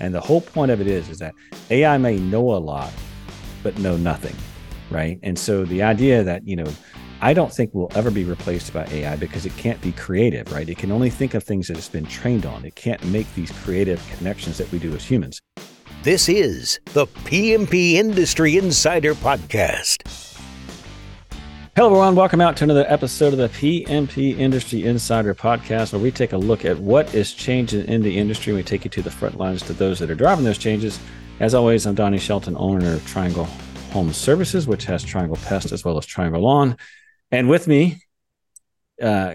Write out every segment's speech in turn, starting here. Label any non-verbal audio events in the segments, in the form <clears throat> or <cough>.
And the whole point of it is, is that AI may know a lot, but know nothing, right? And so the idea that, you know, I don't think we'll ever be replaced by AI because it can't be creative, right? It can only think of things that it's been trained on. It can't make these creative connections that we do as humans. This is the PMP Industry Insider Podcast. Hello, everyone. Welcome out to another episode of the PMP Industry Insider Podcast, where we take a look at what is changing in the industry. We take you to the front lines to those that are driving those changes. As always, I'm Donnie Shelton, owner of Triangle Home Services, which has Triangle Pest as well as Triangle Lawn. And with me, uh,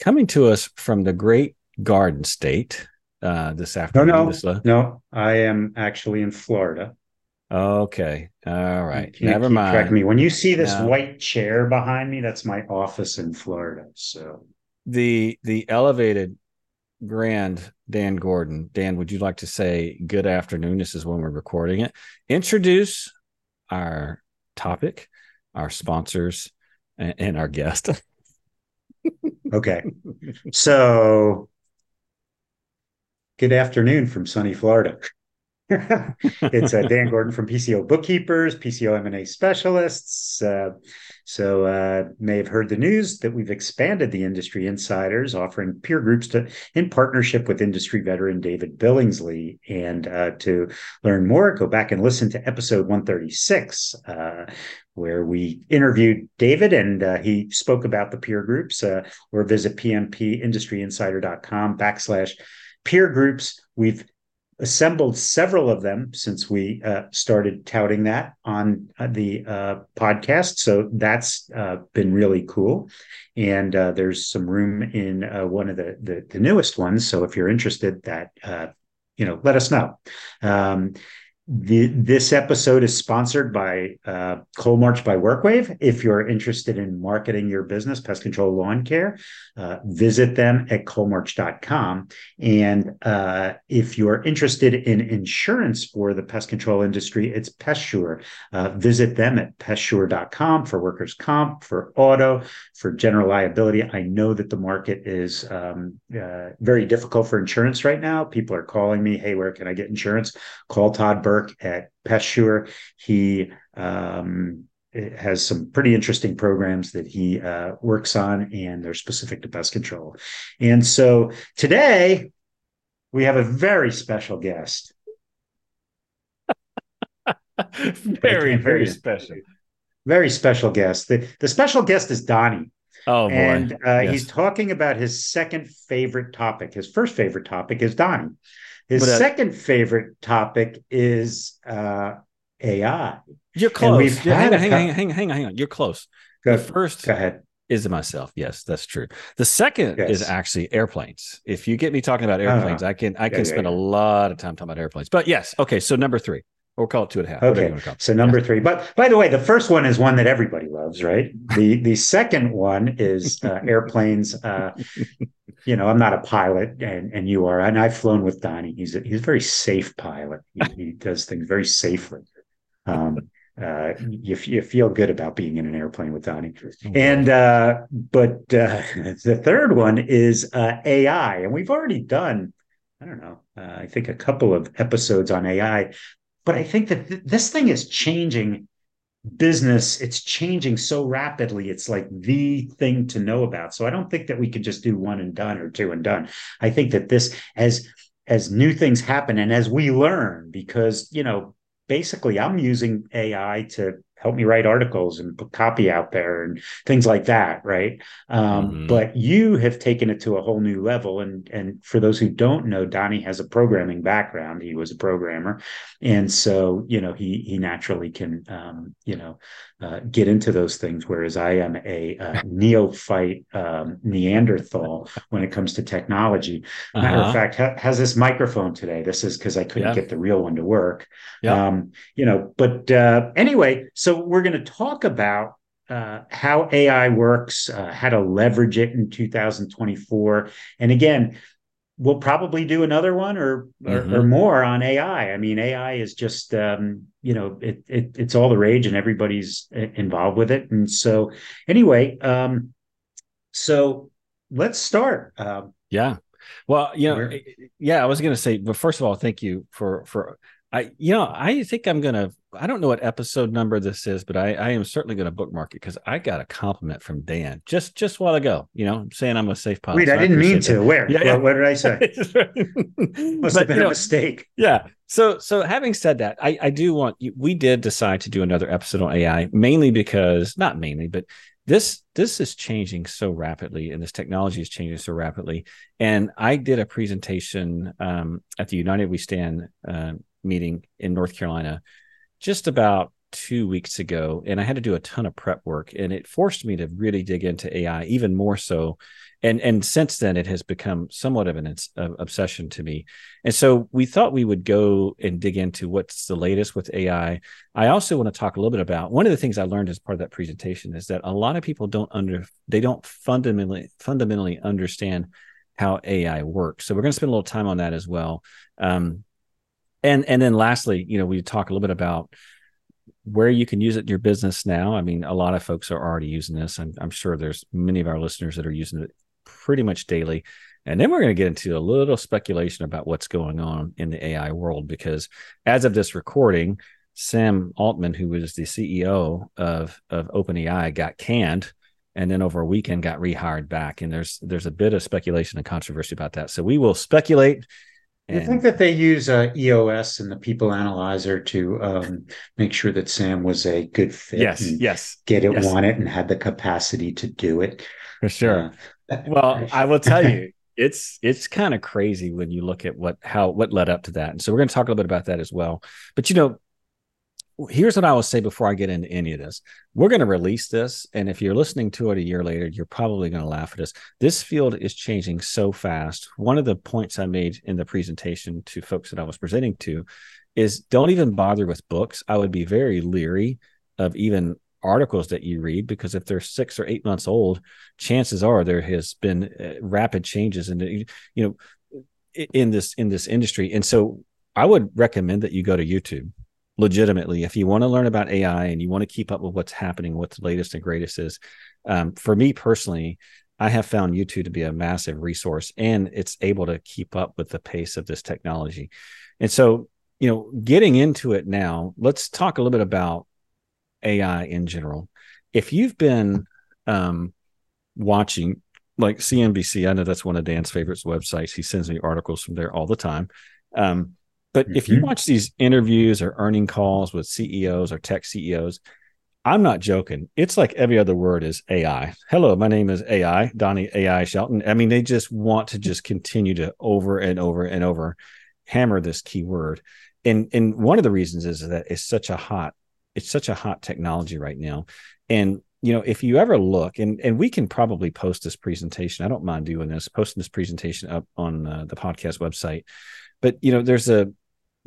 coming to us from the great Garden State uh, this afternoon. No, no, this, no. I am actually in Florida. Okay. All right. Never mind. of me. When you see this No. white chair behind me, that's my office in Florida. So The the elevated grand Dan Gordon. Dan, would you like to say good afternoon? This is when we're recording it. Introduce our topic, our sponsors, and, and our guest. <laughs> okay. so good afternoon from sunny Florida. It's uh, Dan Gordon from PCO Bookkeepers, PCO M&A Specialists. Uh, so uh, may have heard the news that we've expanded the industry insiders, offering peer groups to in partnership with industry veteran David Billingsley. And uh, to learn more, go back and listen to episode 136, uh, where we interviewed David and uh, he spoke about the peer groups. Uh, or visit pmpindustryinsider.com backslash peer groups. We've assembled several of them since we uh, started touting that on uh, the uh, podcast. So that's uh, been really cool. And uh, there's some room in uh, one of the, the, the newest ones. So if you're interested, that you know, let us know. Um, the, this episode is sponsored by uh, Coal March by Workwave. If you're interested in marketing your business, pest control lawn care, uh, visit them at coalmarch.com. And uh, if you're interested in insurance for the pest control industry, it's PestSure. Uh, visit them at pestsure.com for workers' comp, for auto, for general liability. I know that the market is um, uh, very difficult for insurance right now. People are calling me, hey, where can I get insurance? Call Todd Burke at PestSure. He um, has some pretty interesting programs that he uh, works on, and they're specific to pest control. And so today we have a very special guest. <laughs> very, very special. Very special guest. The, the special guest is Donnie. Oh boy. and uh, Yes. he's talking about his second favorite topic. His first favorite topic is Donnie. His But, uh, second favorite topic is uh, AI. You're close. Yeah, hang on, hang on, hang on, hang on, hang on. You're close. Go, The first go ahead. is myself. Yes, that's true. The second is actually airplanes. If you get me talking about airplanes, I can I can yeah, spend yeah. a lot of time talking about airplanes. But yes, okay. So number three, we'll call it two and a half. Okay, wanna call it. so number three. But by the way, the first one is one that everybody loves, right? The the second one is uh, <laughs> airplanes. Uh, you know, I'm not a pilot, and and you are, and I've flown with Donnie. He's a, he's a very safe pilot. He, he does things very safely. Um, uh, you, you feel good about being in an airplane with Donnie. And uh, but uh, <laughs> the third one is uh, AI, and we've already done, I don't know, uh, I think a couple of episodes on AI, but I think that th- this thing is changing business. It's changing so rapidly. It's like the thing to know about. So I don't think that we could just do one and done or two and done. I think that this as as new things happen and as we learn, because you know basically I'm using AI to help me write articles and put copy out there and things like that, right? Um, Mhm. But you have taken it to a whole new level. And and for those who don't know, Donnie has a programming background. He was a programmer, and so you know he he naturally can um, you know uh, get into those things. Whereas I am a, uh <laughs> neophyte um, Neanderthal when it comes to technology. Matter Uh-huh. of fact, ha- has this microphone today. This is because I couldn't Yeah. get the real one to work. Yeah. Um, you know, but uh, anyway, so we're going to talk about uh, how AI works, uh, how to leverage it in 2024, and again, we'll probably do another one or or, Mhm. or more on AI. I mean, AI is just um, you know it, it it's all the rage and everybody's involved with it. And so anyway, um, so let's start. Um, Yeah. Well, you know, yeah, I was going to say, but first of all, thank you for for I, you know, I think I'm gonna. I don't know what episode number this is, but I, I am certainly going to bookmark it because I got a compliment from Dan just just a while ago. You know, saying I'm a safe pilot. Wait, so I, didn't mean to. That. Where? Yeah, yeah. What, did I say? <laughs> Must but, have been a know, mistake. Yeah. So so having said that, I I do want. We did decide to do another episode on AI mainly because not mainly, but this this is changing so rapidly and this technology is changing so rapidly and i did a presentation um, at the united we stand uh, meeting in North Carolina just about two weeks ago, and I had to do a ton of prep work, and it forced me to really dig into AI even more so. And and since then, it has become somewhat of an obsession to me. And so we thought we would go and dig into what's the latest with AI. I also want to talk a little bit about one of the things I learned as part of that presentation is that a lot of people don't under they don't fundamentally fundamentally understand how AI works. So we're going to spend a little time on that as well. Um, and and then lastly you know we talk a little bit about where you can use it in your business now. I mean a lot of folks are already using this. I'm, I'm sure there's many of our listeners that are using it pretty much daily. And then we're going to get into a little speculation about what's going on in the ai world because as of this recording sam altman who was the ceo of of openai got canned and then over a weekend got rehired back. And there's there's a bit of speculation and controversy about that. So we will speculate and, you think that they use uh, EOS and the People Analyzer to um, make sure that Sam was a good fit? Yes, yes, get it, yes. want it, and had the capacity to do it. For sure. Uh, well, I will tell you, <laughs> it's it's kind of crazy when you look at what how what led up to that, and so we're going to talk a little bit about that as well. But you know, here's what I will say before I get into any of this. We're going to release this. And if you're listening to it a year later, you're probably going to laugh at us. This field is changing so fast. One of the points I made in the presentation to folks that I was presenting to is don't even bother with books. I would be very leery of even articles that you read because if they're six or eight months old, chances are there has been uh, rapid changes in you know, in this in this industry. And so I would recommend that you go to YouTube legitimately if you want to learn about ai and you want to keep up with what's happening what's the latest and greatest is um, for me personally i have found youtube to be a massive resource and it's able to keep up with the pace of this technology. And so you know getting into it now let's talk a little bit about ai in general. If you've been um, watching like cnbc i know that's one of dan's favorites websites. He sends me articles from there all the time. Um, but mm-hmm. if you mm-hmm. watch these interviews or earning calls with CEOs or tech CEOs, I'm not joking. It's like every other word is AI. Hello, my name is AI, Donnie AI Shelton. I mean, they just want to just continue to over and over and over hammer this keyword. And and one of the reasons is that it's such a hot, it's such a hot technology right now. And you know, if you ever look, and and we can probably post this presentation. I don't mind doing this, posting this presentation up on uh, the podcast website. But you know, there's a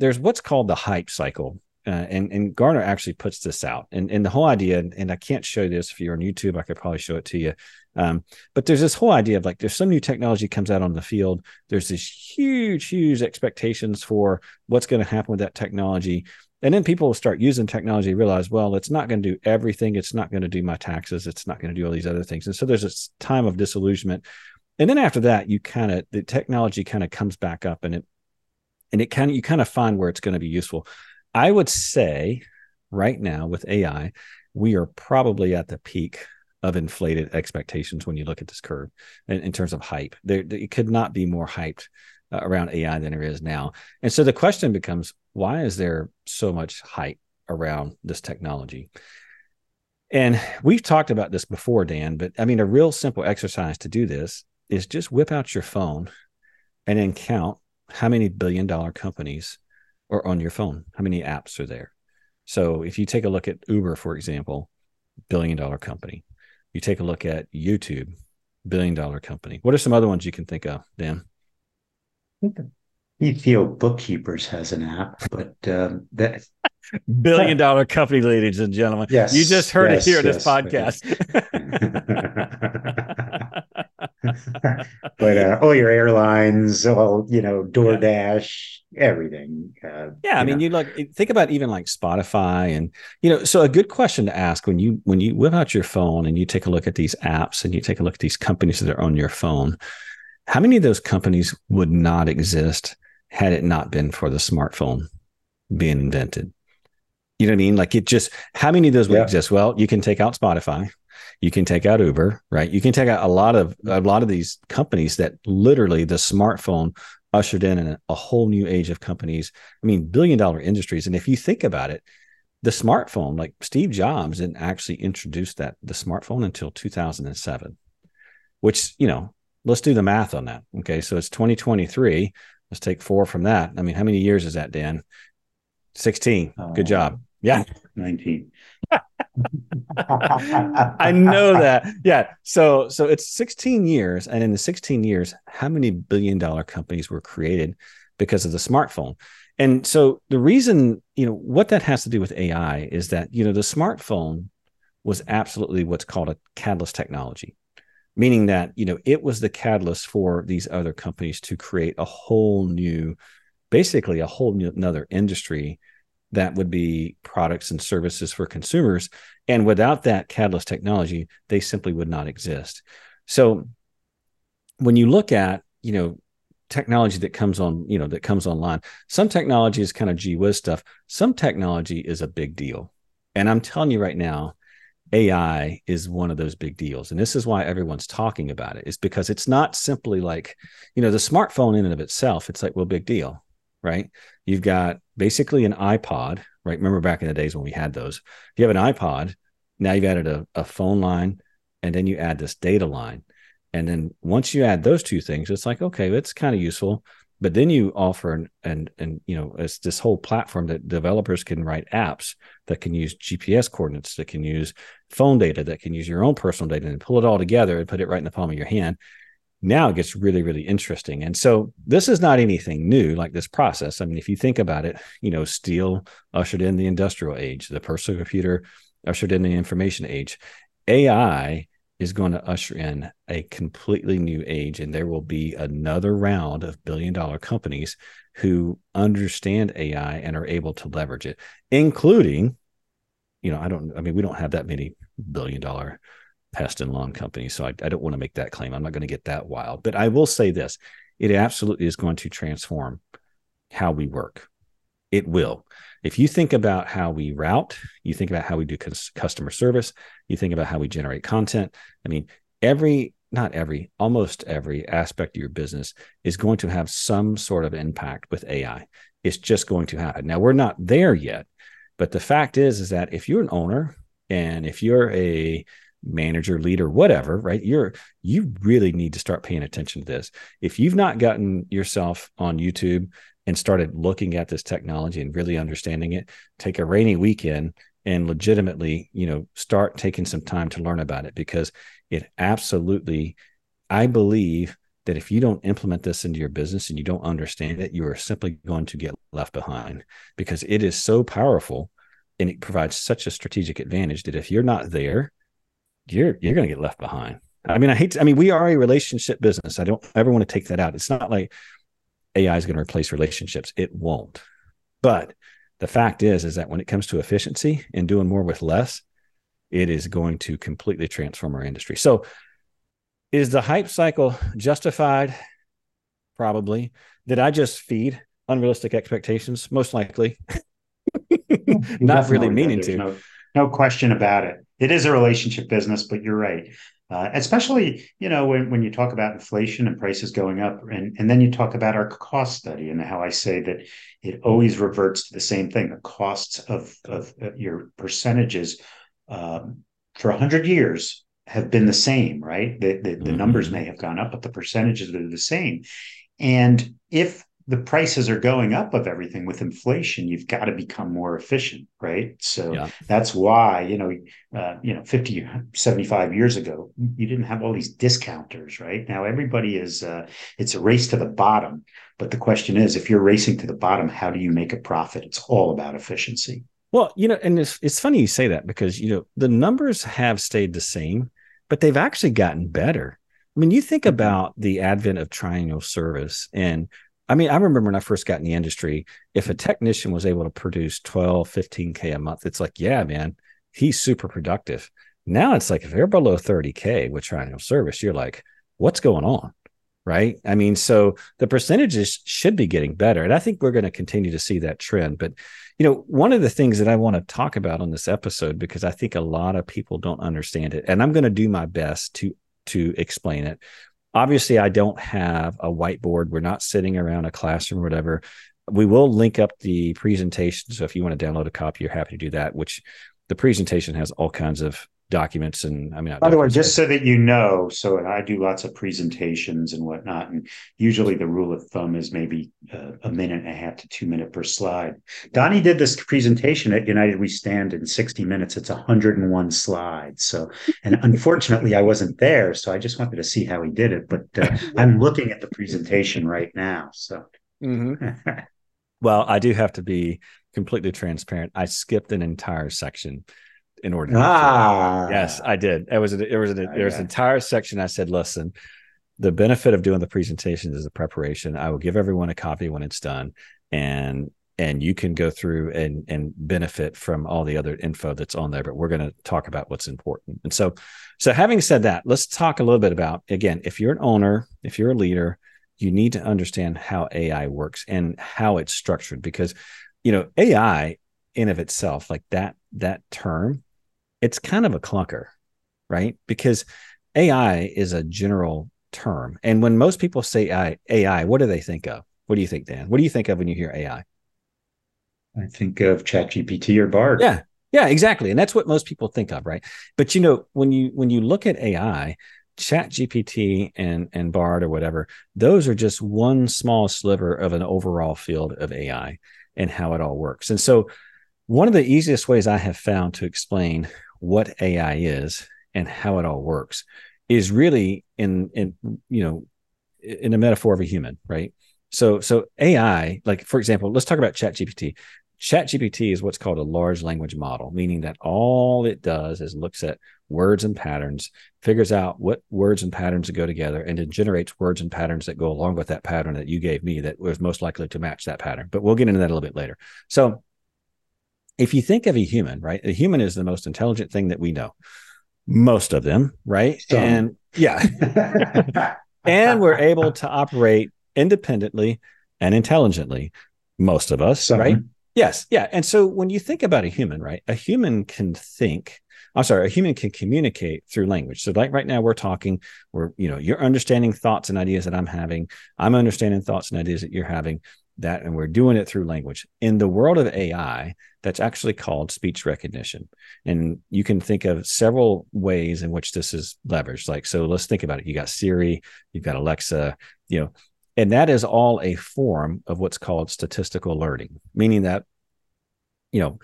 there's what's called the hype cycle. Uh, and and Gartner actually puts this out, and and the whole idea, and, and I can't show this if you're on YouTube, I could probably show it to you. Um, but there's this whole idea of like there's some new technology comes out on the field. There's this huge, huge expectations for what's going to happen with that technology, and then people will start using technology, realize, well, it's not going to do everything. It's not going to do my taxes. It's not going to do all these other things, and so there's this time of disillusionment. And then after that, you kind of the technology kind of comes back up, and it and it kind of you kind of find where it's going to be useful. I would say right now with AI, we are probably at the peak of inflated expectations when you look at this curve in, in terms of hype. There, it could not be more hyped uh, around AI than there is now. And so the question becomes, why is there so much hype around this technology? And we've talked about this before, Dan, but I mean, a real simple exercise to do this is just whip out your phone and then count how many billion dollar companies are on your phone? How many apps are there? So if you take a look at Uber, for example, billion dollar company. You take a look at YouTube, billion dollar company. What are some other ones you can think of, Dan? PCO Bookkeepers has an app, but um, that <laughs> billion dollar company, ladies and gentlemen. Yes, you just heard yes, it here yes, in this podcast. <laughs> <laughs> but uh, all your airlines, all you know, DoorDash, yeah. everything. Uh, yeah, I mean, know. you look think about even like Spotify, and you know, so a good question to ask when you when you whip out your phone and you take a look at these apps and you take a look at these companies that are on your phone. how many of those companies would not exist had it not been for the smartphone being invented? You know what I mean? Like it just, how many of those would yeah. exist? Well, you can take out Spotify, you can take out Uber, right? You can take out a lot of a lot of these companies that literally the smartphone ushered in a, a whole new age of companies. I mean, billion dollar industries. And if you think about it, the smartphone, like Steve Jobs didn't actually introduce that the smartphone until 2007, which, you know, let's do the math on that. Okay. So it's 2023. Let's take four from that. I mean, how many years is that, Dan? 16. Good uh, job. Yeah. 19. <laughs> <laughs> I know that. Yeah. So so it's 16 years. And in the 16 years, how many billion dollar companies were created because of the smartphone? And so the reason, you know, what that has to do with AI is that, you know, the smartphone was absolutely what's called a catalyst technology, meaning that, you know, it was the catalyst for these other companies to create a whole new, basically a whole new another industry that would be products and services for consumers. And without that catalyst technology, they simply would not exist. So when you look at, you know, technology that comes on, you know, that comes online, some technology is kind of gee whiz stuff. Some technology is a big deal. And I'm telling you right now, AI is one of those big deals. And this is why everyone's talking about it, is because it's not simply like, you know, the smartphone in and of itself, it's like, well, big deal right? You've got basically an iPod, right? Remember back in the days when we had those. If You have an iPod. Now you've added a, a phone line, and then you add this data line. And then once you add those two things, it's like, okay, it's kind of useful. But then you offer and and and you know, it's this whole platform that developers can write apps that can use GPS coordinates, that can use phone data, that can use your own personal data and pull it all together and put it right in the palm of your hand now it gets really really interesting. And so this is not anything new like this process. I mean if you think about it you know steel ushered in the industrial age the personal computer ushered in the information age ai is going to usher in a completely new age and there will be another round of billion dollar companies who understand ai and are able to leverage it including you know i don't i mean we don't have that many billion dollar pest and lawn company. So I, I don't want to make that claim. I'm not going to get that wild, but I will say this: it absolutely is going to transform how we work. It will. If you think about how we route, you think about how we do customer service, you think about how we generate content. I mean, every not every, almost every aspect of your business is going to have some sort of impact with AI. It's just going to happen. Now we're not there yet, but the fact is, is that if you're an owner and if you're a manager leader whatever right? You're you really need to start paying attention to this. If you've not gotten yourself on youtube and started looking at this technology and really understanding it take a rainy weekend and legitimately you know start taking some time to learn about it because it absolutely i believe that if you don't implement this into your business and you don't understand it you are simply going to get left behind because it is so powerful and it provides such a strategic advantage that if you're not there you're you're going to get left behind. I mean, I hate. To, I mean, we are a relationship business. I don't ever want to take that out. It's not like AI is going to replace relationships. It won't. But the fact is, is that when it comes to efficiency and doing more with less, it is going to completely transform our industry. So, is the hype cycle justified? Probably. Did I just feed unrealistic expectations? Most likely. <laughs> not really meaning to. No, no question about it it is a relationship business, but you're right. Uh, especially, you know, when, when you talk about inflation and prices going up, and, and then you talk about our cost study and how I say that it always reverts to the same thing. The costs of, of, of your percentages um, for 100 years have been the same, right? The, the, the mm-hmm. numbers may have gone up, but the percentages are the same. And if the prices are going up of everything. With inflation you've got to become more efficient right? So yeah. that's why you know uh, you know 50 75 years ago you didn't have all these discounters right? Now everybody is uh, it's a race to the bottom. But the question is if you're racing to the bottom how do you make a profit? It's all about efficiency. Well you know and it's, it's funny you say that because you know the numbers have stayed the same but they've actually gotten better. I mean, you think mm-hmm. about the advent of triannual service and I mean, I remember when I first got in the industry, if a technician was able to produce 12, 15K a month, it's like, yeah, man, he's super productive. Now it's like if they're below 30K with triannual service, you're like, what's going on? right? I mean, so the percentages should be getting better. And I think we're going to continue to see that trend. But, you know, one of the things that I want to talk about on this episode, because I think a lot of people don't understand it, and I'm going to do my best to to explain it. Obviously, I don't have a whiteboard. We're not sitting around a classroom or whatever. We will link up the presentation. So if you want to download a copy, you're happy to do that, which the presentation has all kinds of documents and I mean by the way just so that you know so and I do lots of presentations and whatnot and usually the rule of thumb is maybe uh, a minute and a half to two minute per slide. Donnie did this presentation at United We Stand in 60 minutes. It's 101 slides so and unfortunately I wasn't there so I just wanted to see how he did it but uh, <laughs> I'm looking at the presentation right now so. Mm-hmm. <laughs> well I do have to be completely transparent. I skipped an entire section in order. ah, yes, I did. It was a, it was a, there was an entire section. I said, listen, the benefit of doing the presentations is the preparation. I will give everyone a copy when it's done, and and you can go through and and benefit from all the other info that's on there. But we're going to talk about what's important. And so, so having said that, let's talk a little bit about again. If you're an owner, if you're a leader, you need to understand how AI works and how it's structured because you know AI in of itself, like that that term it's kind of a clunker, right? Because AI is a general term. And when most people say AI, AI, what do they think of? What do you think, Dan? What do you think of when you hear AI? I think of ChatGPT or Bard. Yeah. Yeah, exactly. And that's what most people think of, right? But you know, when you when you look at AI, ChatGPT and and Bard or whatever, those are just one small sliver of an overall field of AI and how it all works. And so one of the easiest ways I have found to explain what AI is and how it all works is really in in you know in a metaphor of a human, right? So so AI, like for example, let's talk about ChatGPT. ChatGPT is what's called a large language model, meaning that all it does is looks at words and patterns, figures out what words and patterns go together, and then generates words and patterns that go along with that pattern that you gave me that was most likely to match that pattern. But we'll get into that a little bit later. So if you think of a human, right? A human is the most intelligent thing that we know. Most of them, right? Some. And yeah. <laughs> and we're able to operate independently and intelligently. Most of us, Some. right? Yes. Yeah. And so when you think about a human, right? A human can think I'm sorry, a human can communicate through language. So, like right now, we're talking, we're, you know, you're understanding thoughts and ideas that I'm having. I'm understanding thoughts and ideas that you're having that and we're doing it through language. In the world of ai that's actually called speech recognition. And you can think of several ways in which this is leveraged. Like so let's think about it. You got siri you've got alexa you know and that is all a form of what's called statistical learning meaning that you know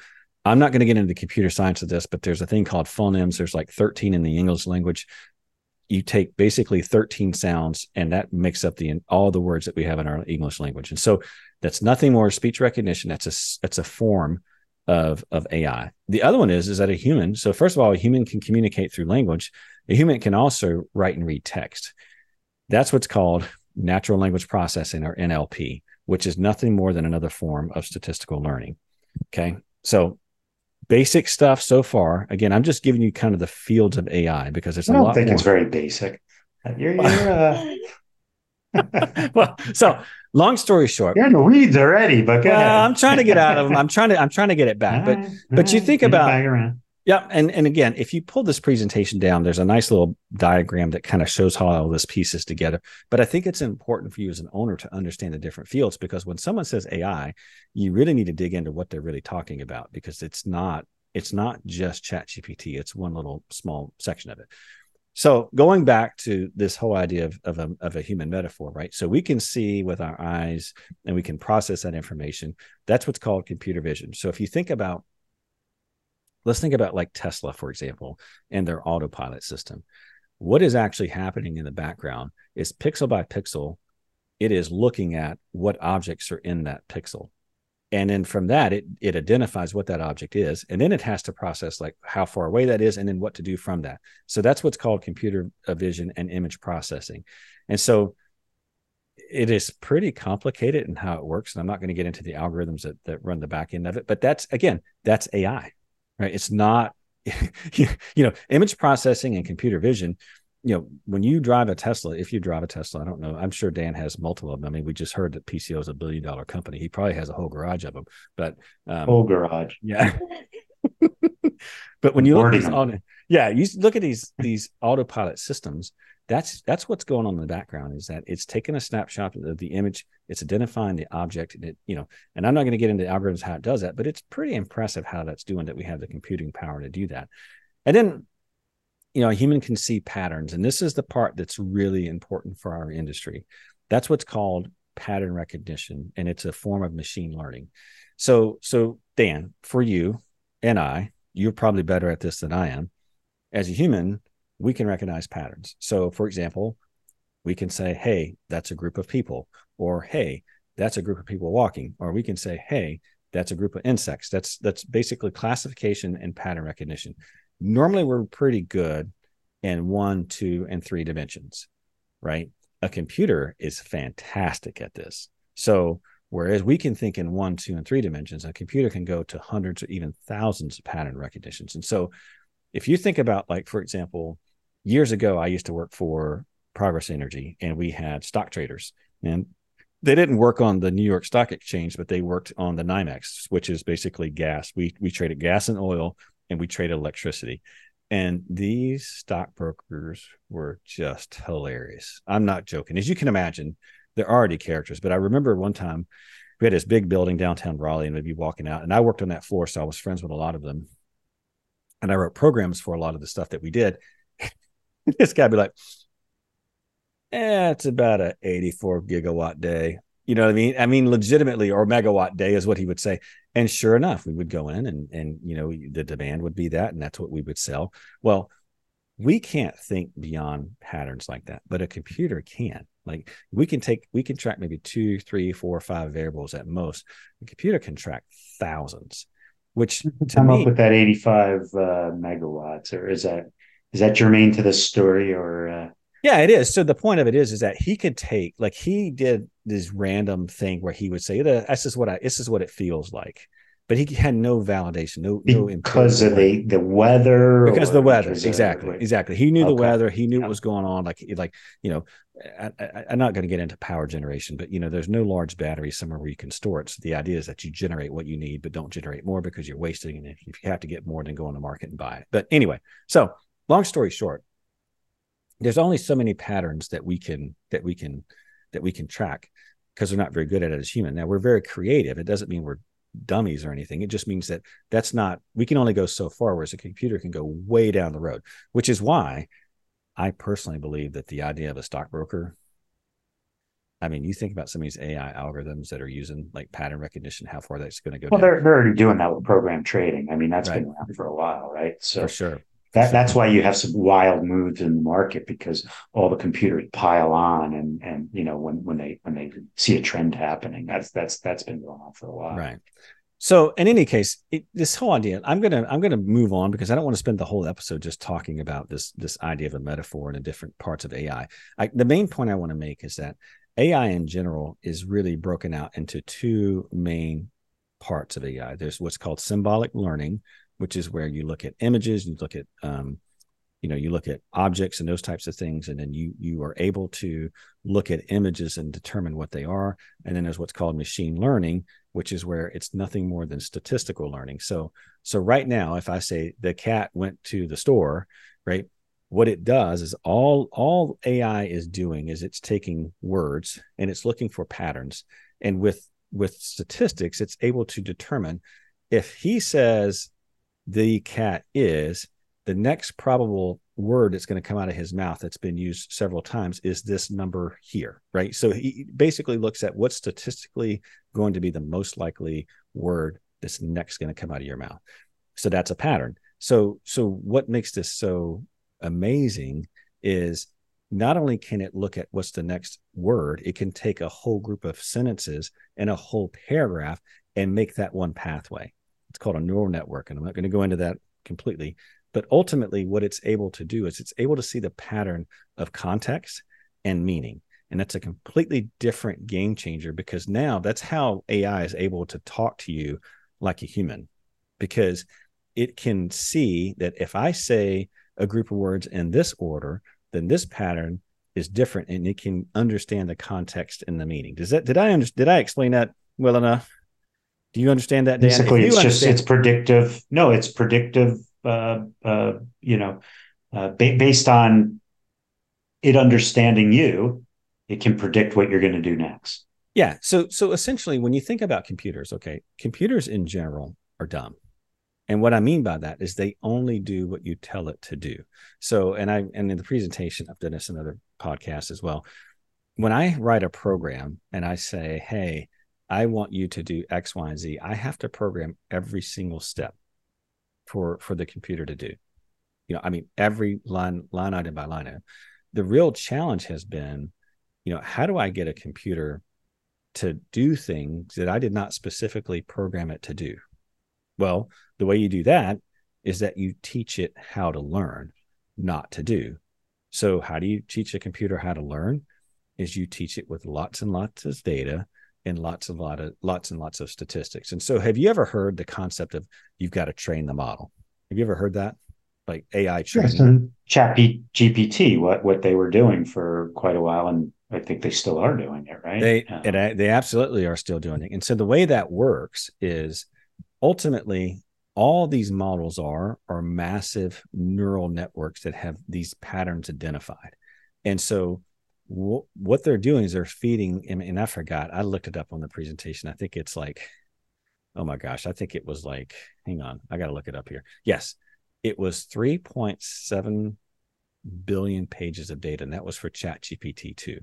i'm not going to get into the computer science of this but there's a thing called phonemes. There's like 13 in the english language. You take basically 13 sounds and that makes up the all the words that we have in our english language. And so that's nothing more speech recognition. That's a that's a form of of AI. The other one is is that a human. So first of all, a human can communicate through language. A human can also write and read text. That's what's called natural language processing or NLP, which is nothing more than another form of statistical learning. Okay, so basic stuff so far. Again, I'm just giving you kind of the fields of AI because it's I don't lot. think more. it's very basic. You're, you're uh... <laughs> <laughs> well, so long story short, you're in the weeds already. But well, I'm trying to get out of them. I'm <laughs> trying to I'm trying to get it back. But right, but you think about yeah, and and again, if you pull this presentation down, there's a nice little diagram that kind of shows how all this pieces together. But I think it's important for you as an owner to understand the different fields because when someone says AI, you really need to dig into what they're really talking about because it's not it's not just Chat GPT. It's one little small section of it. So going back to this whole idea of, of, a, of a human metaphor, right? So we can see with our eyes and we can process that information. That's what's called computer vision. So if you think about, let's think about like Tesla, for example, and their autopilot system. What is actually happening in the background is pixel by pixel, it is looking at what objects are in that pixel and then from that it it identifies what that object is and then it has to process like how far away that is and then what to do from that. So that's what's called computer vision and image processing. And so it is pretty complicated in how it works and i'm not going to get into the algorithms that, that run the back end of it but that's again that's ai right? It's not <laughs> you know image processing and computer vision you know, when you drive a Tesla, if you drive a Tesla, I don't know. I'm sure Dan has multiple of them. I mean, we just heard that PCO is a billion dollar company. He probably has a whole garage of them. But um, whole garage, yeah. <laughs> but when you look at these auto, yeah, you look at these these autopilot systems. That's that's what's going on in the background. Is that it's taking a snapshot of the image, it's identifying the object, and it you know. And I'm not going to get into algorithms how it does that, but it's pretty impressive how that's doing. That we have the computing power to do that. And then you know, a human can see patterns. And this is the part that's really important for our industry. That's what's called pattern recognition, and it's a form of machine learning. So, so Dan, for you and I, you're probably better at this than I am. As a human, we can recognize patterns. So, for example, we can say, hey, that's a group of people, or hey, that's a group of people walking, or we can say, hey, that's a group of insects. That's that's basically classification and pattern recognition normally we're pretty good in one, two, and three dimensions, right? A computer is fantastic at this. So, whereas we can think in one, two, and three dimensions, a computer can go to hundreds or even thousands of pattern recognitions. And so, if you think about, like, for example, years ago, I used to work for Progress Energy and we had stock traders, and they didn't work on the New York Stock Exchange, but they worked on the NYMEX, which is basically gas. We we traded gas and oil and we traded electricity. And these stockbrokers were just hilarious. I'm not joking. As you can imagine, they're already characters. But I remember one time we had this big building downtown Raleigh, and we'd be walking out, and I worked on that floor, so I was friends with a lot of them. And I wrote programs for a lot of the stuff that we did. <laughs> this guy be like, "Eh, it's about a 84 gigawatt day." You know what I mean? I mean, legitimately, or megawatt day is what he would say. And sure enough, we would go in and and you know the demand would be that, and that's what we would sell. Well, we can't think beyond patterns like that, but a computer can. Like we can take, we can track maybe two, three, four, five variables at most. The computer can track thousands, which to come me, up with that eighty-five uh, megawatts, or is that is that germane to the story, or? Uh... Yeah, it is. So the point of it is, is that he could take, like he did this random thing where he would say, "This is what I, this is what it feels like," but he had no validation, no, no because of the the weather, because of the weather, exactly, of, exactly. He knew okay. the weather, he knew yeah. what was going on. Like, like you know, I, am not going to get into power generation, but you know, there's no large battery somewhere where you can store it. So the idea is that you generate what you need, but don't generate more because you're wasting. And if you have to get more, then go on the market and buy it. But anyway, so long story short, there's only so many patterns that we can that we can that we can track because we're not very good at it as human. Now we're very creative. It doesn't mean we're dummies or anything. It just means that that's not we can only go so far, whereas a computer can go way down the road. Which is why I personally believe that the idea of a stockbroker. I mean, you think about some of these AI algorithms that are using like pattern recognition, how far that's going to go. Well, down. they're they're already doing that with program trading. I mean, that's right. been around for a while, right? So for sure. That, that's why you have some wild moves in the market because all the computers pile on and and you know when when they when they see a trend happening that's that's that's been going on for a while. Right. So in any case it, this whole idea i'm gonna i'm gonna move on because i don't want to spend the whole episode just talking about this this idea of a metaphor and the different parts of ai I, the main point i want to make is that ai in general is really broken out into two main parts of ai there's what's called symbolic learning which is where you look at images, you look at um, you know you look at objects and those types of things and then you you are able to look at images and determine what they are. And then there's what's called machine learning which is where it's nothing more than statistical learning. So so right now if i say the cat went to the store right what it does is all all ai is doing is it's taking words and it's looking for patterns. And with with statistics it's able to determine if he says the cat is, the next probable word that's going to come out of his mouth that's been used several times is this number here, right? So he basically looks at what's statistically going to be the most likely word that's next going to come out of your mouth. So that's a pattern. So so what makes this so amazing is not only can it look at what's the next word, it can take a whole group of sentences and a whole paragraph and make that one pathway. It's called a neural network. And I'm not going to go into that completely. But ultimately, what it's able to do is it's able to see the pattern of context and meaning. And that's a completely different game changer because now that's how AI is able to talk to you like a human because it can see that if I say a group of words in this order, then this pattern is different and it can understand the context and the meaning. Does that did I under, did I explain that well enough? Do you understand that, Dan? Basically, it's just it's predictive. No, it's predictive. Uh, uh, you know, uh, ba- based on it understanding you, it can predict what you're going to do next. Yeah. So so essentially, when you think about computers, okay, computers in general are dumb. And what I mean by that is they only do what you tell it to do. So, and I, and in the presentation, I've done this in other podcasts as well. When I write a program and I say, Hey, I want you to do X, Y, and Z, I have to program every single step for, for the computer to do. You know, I mean, every line, line item by line item. The real challenge has been, you know, how do I get a computer to do things that I did not specifically program it to do? Well, the way you do that is that you teach it how to learn, not to do. So, how do you teach a computer how to learn? Is you teach it with lots and lots of data and lots of lot of lots and lots of statistics. And so, have you ever heard the concept of you've got to train the model? Have you ever heard that? Like AI training. Yes, and Chat GPT, what what they were doing for quite a while, and I think they still are doing it, right? They um, it, they absolutely are still doing it. And so the way that works is ultimately all these models are are massive neural networks that have these patterns identified and so what they're doing is they're feeding and, and i forgot i looked it up on the presentation i think it's like oh my gosh i think it was like hang on i gotta look it up here. Yes it was 3.7 billion pages of data and that was for chat gpt 2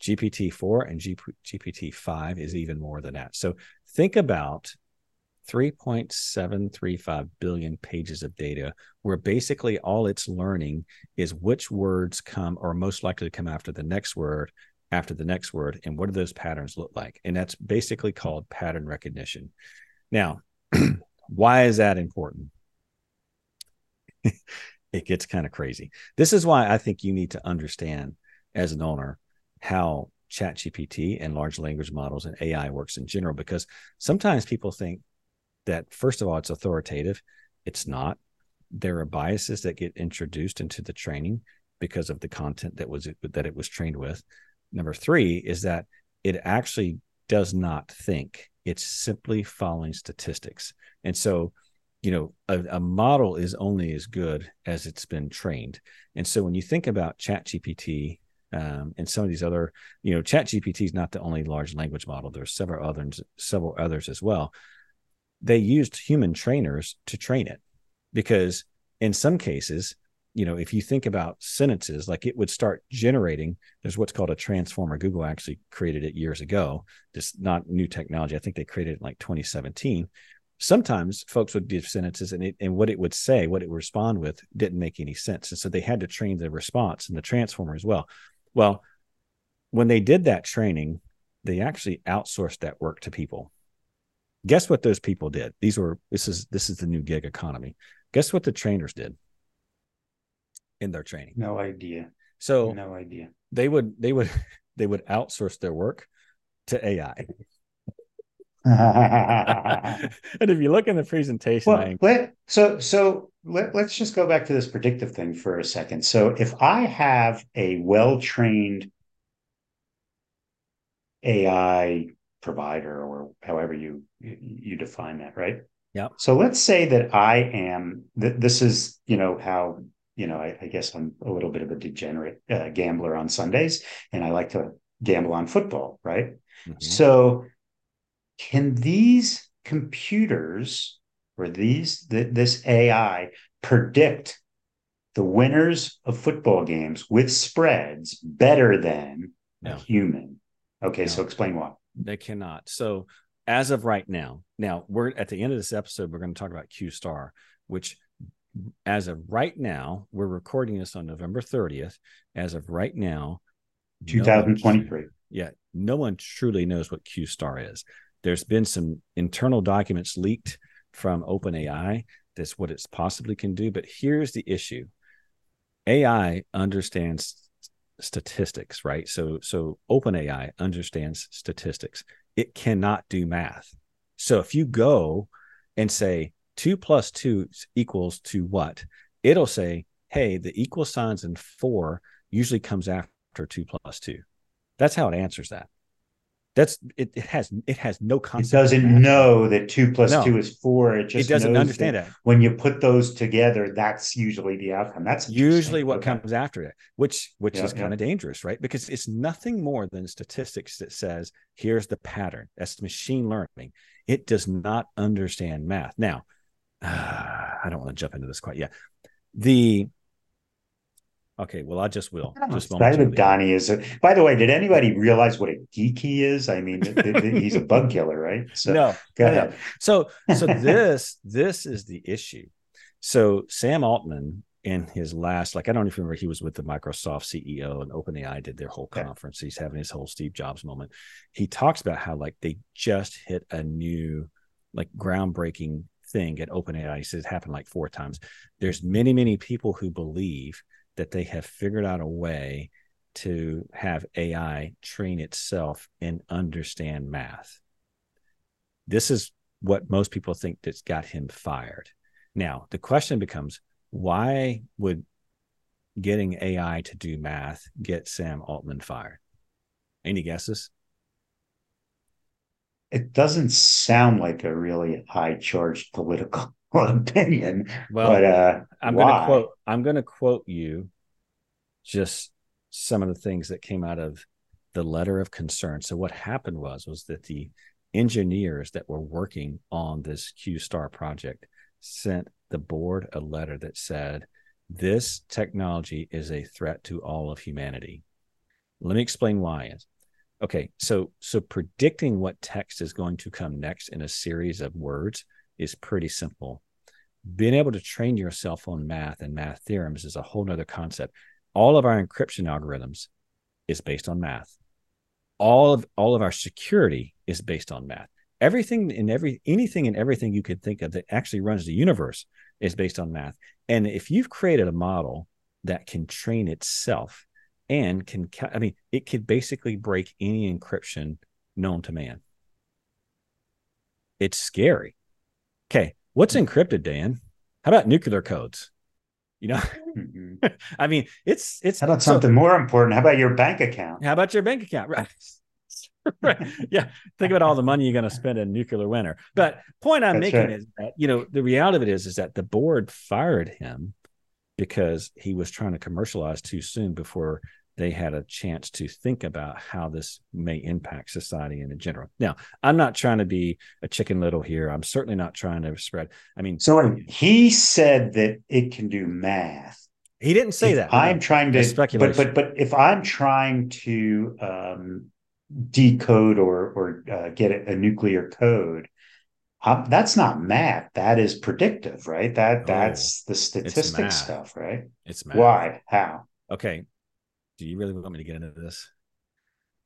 gpt-4 and gpt-5 is even more than that. So think about 3.735 billion pages of data where basically all it's learning is which words come or most likely to come after the next word after the next word and what do those patterns look like? And that's basically called pattern recognition. Now <clears throat> why is that important? <laughs> It gets kind of crazy. This is why i think you need to understand as an owner how chat gpt and large language models and ai works in general because sometimes people think that first of all it's authoritative. It's not. There are biases that get introduced into the training because of the content that was that it was trained with. Number 3 is that it actually does not think. It's simply following statistics. And so you know a, a, model is only as good as it's been trained. And so when you think about chat gpt um, and some of these other you know chat gpt is not the only large language model. There's several others several others as well they used human trainers to train it because in some cases you know if you think about sentences like it would start generating there's what's called a transformer. Google actually created it years ago. This not new technology. I think they created it in like 2017 sometimes folks would give sentences and it, and what it would say what it would respond with didn't make any sense. And so they had to train the response and the transformer as well. Well when they did that training they actually outsourced that work to people Guess what those people did? These were this is this is the new gig economy. Guess what the trainers did in their training? No idea. So no idea. They would they would <laughs> they would outsource their work to AI. <laughs> and if you look in the presentation, well, let, so so let, let's just go back to this predictive thing for a second. So if I have a well trained AI provider or however you you define that right yeah so let's say that i am that this is you know how you know I, I, guess i'm a little bit of a degenerate uh, gambler on sundays and i like to gamble on football right mm-hmm. so can these computers or these th- this ai predict the winners of football games with spreads better than no. a human okay no. so explain why they cannot. So as of right now, now we're at the end of this episode, we're going to talk about Q Star, which as of right now, we're recording this on November 30th. As of right now, 2023. No yeah, no one truly knows what Q Star is. There's been some internal documents leaked from OpenAI. That's what it possibly can do. But here's the issue AI understands statistics, right? So so OpenAI understands statistics. It cannot do math. So if you go and say two plus two equals to what, it'll say, hey, the equal signs in four usually comes after two plus two. That's how it answers that. That's it, it has it has no concept. It doesn't know that two plus No. two is four. It It just doesn't knows understand that that. when you put those together, that's usually the outcome. That's usually what Okay. comes after it which which Yeah, is yeah. kind of dangerous right because it's nothing more than statistics that says here's the pattern that's machine learning it does not understand math now <sighs> i don't want to jump into this quite yet the okay well i just will I'm just momentarily. Donnie is. A, by the way, did anybody realize what a geek he is? I mean, th- th- th- he's a bug <laughs> killer, right? So no go ahead. So so <laughs> this this is the issue. So Sam Altman in his last, like I don't even remember, he was with the Microsoft CEO and OpenAI did their whole conference. He's having his whole Steve Jobs moment. He talks about how like they just hit a new, like groundbreaking thing at OpenAI. He says it happened like four times. There's many many people who believe that they have figured out a way to have AI train itself and understand math this is what most people think that's got him fired. Now, the question becomes why would getting AI to do math get Sam Altman fired? Any guesses? It doesn't sound like a really high charged political <laughs> opinion, Well, but uh, I'm going to quote I'm going to quote you just some of the things that came out of the letter of concern. So what happened was was that the engineers that were working on this Q Star project sent the board a letter that said this technology is a threat to all of humanity. Let me explain why is. Okay, so so predicting what text is going to come next in a series of words is pretty simple being able to train yourself on math and math theorems is a whole nother concept. All of our encryption algorithms is based on math. All of all of our security is based on math. Everything in every anything and everything you could think of that actually runs the universe is based on math. And if you've created a model that can train itself and can, I mean, it could basically break any encryption known to man. It's scary. Okay, what's encrypted, Dan? How about nuclear codes? You know, Mhm. <laughs> I mean, it's it's How about so- something more important? How about your bank account? how about your bank account? Right. <laughs> right. <laughs> Yeah. Think about all the money you're going to spend in nuclear winter. But point I'm That's making right. is that, you know, the reality of it is, is that the board fired him because he was trying to commercialize too soon before they had a chance to think about how this may impact society in general. Now, I'm not trying to be a chicken little here. I'm certainly not trying to spread. I mean, So he said that it can do math. he didn't say If that. I'm trying to, That's but but but if I'm trying to um, decode or or uh, get a, nuclear code, um, that's not math. That is predictive, right? That Oh, that's the math. statistic stuff, right? it's math. Why? How? Okay. Do you really want me to get into this?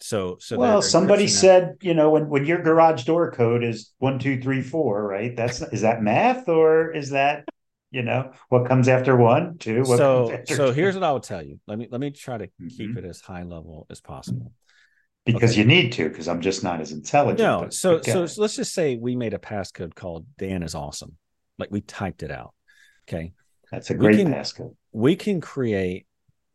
So, so well, somebody said, you know, when when your garage door code is one two three four, right? That's is that math or is that, you know, what comes after one, two? What so so two? here's what I will tell you. Let me let me try to keep Mhm. it as high level as possible. because okay. you need to, because I'm just not as intelligent. No, but- so but so, so let's just say we made a passcode called Dan is awesome. Like we typed it out. Okay. That's a We great can- passcode. We can create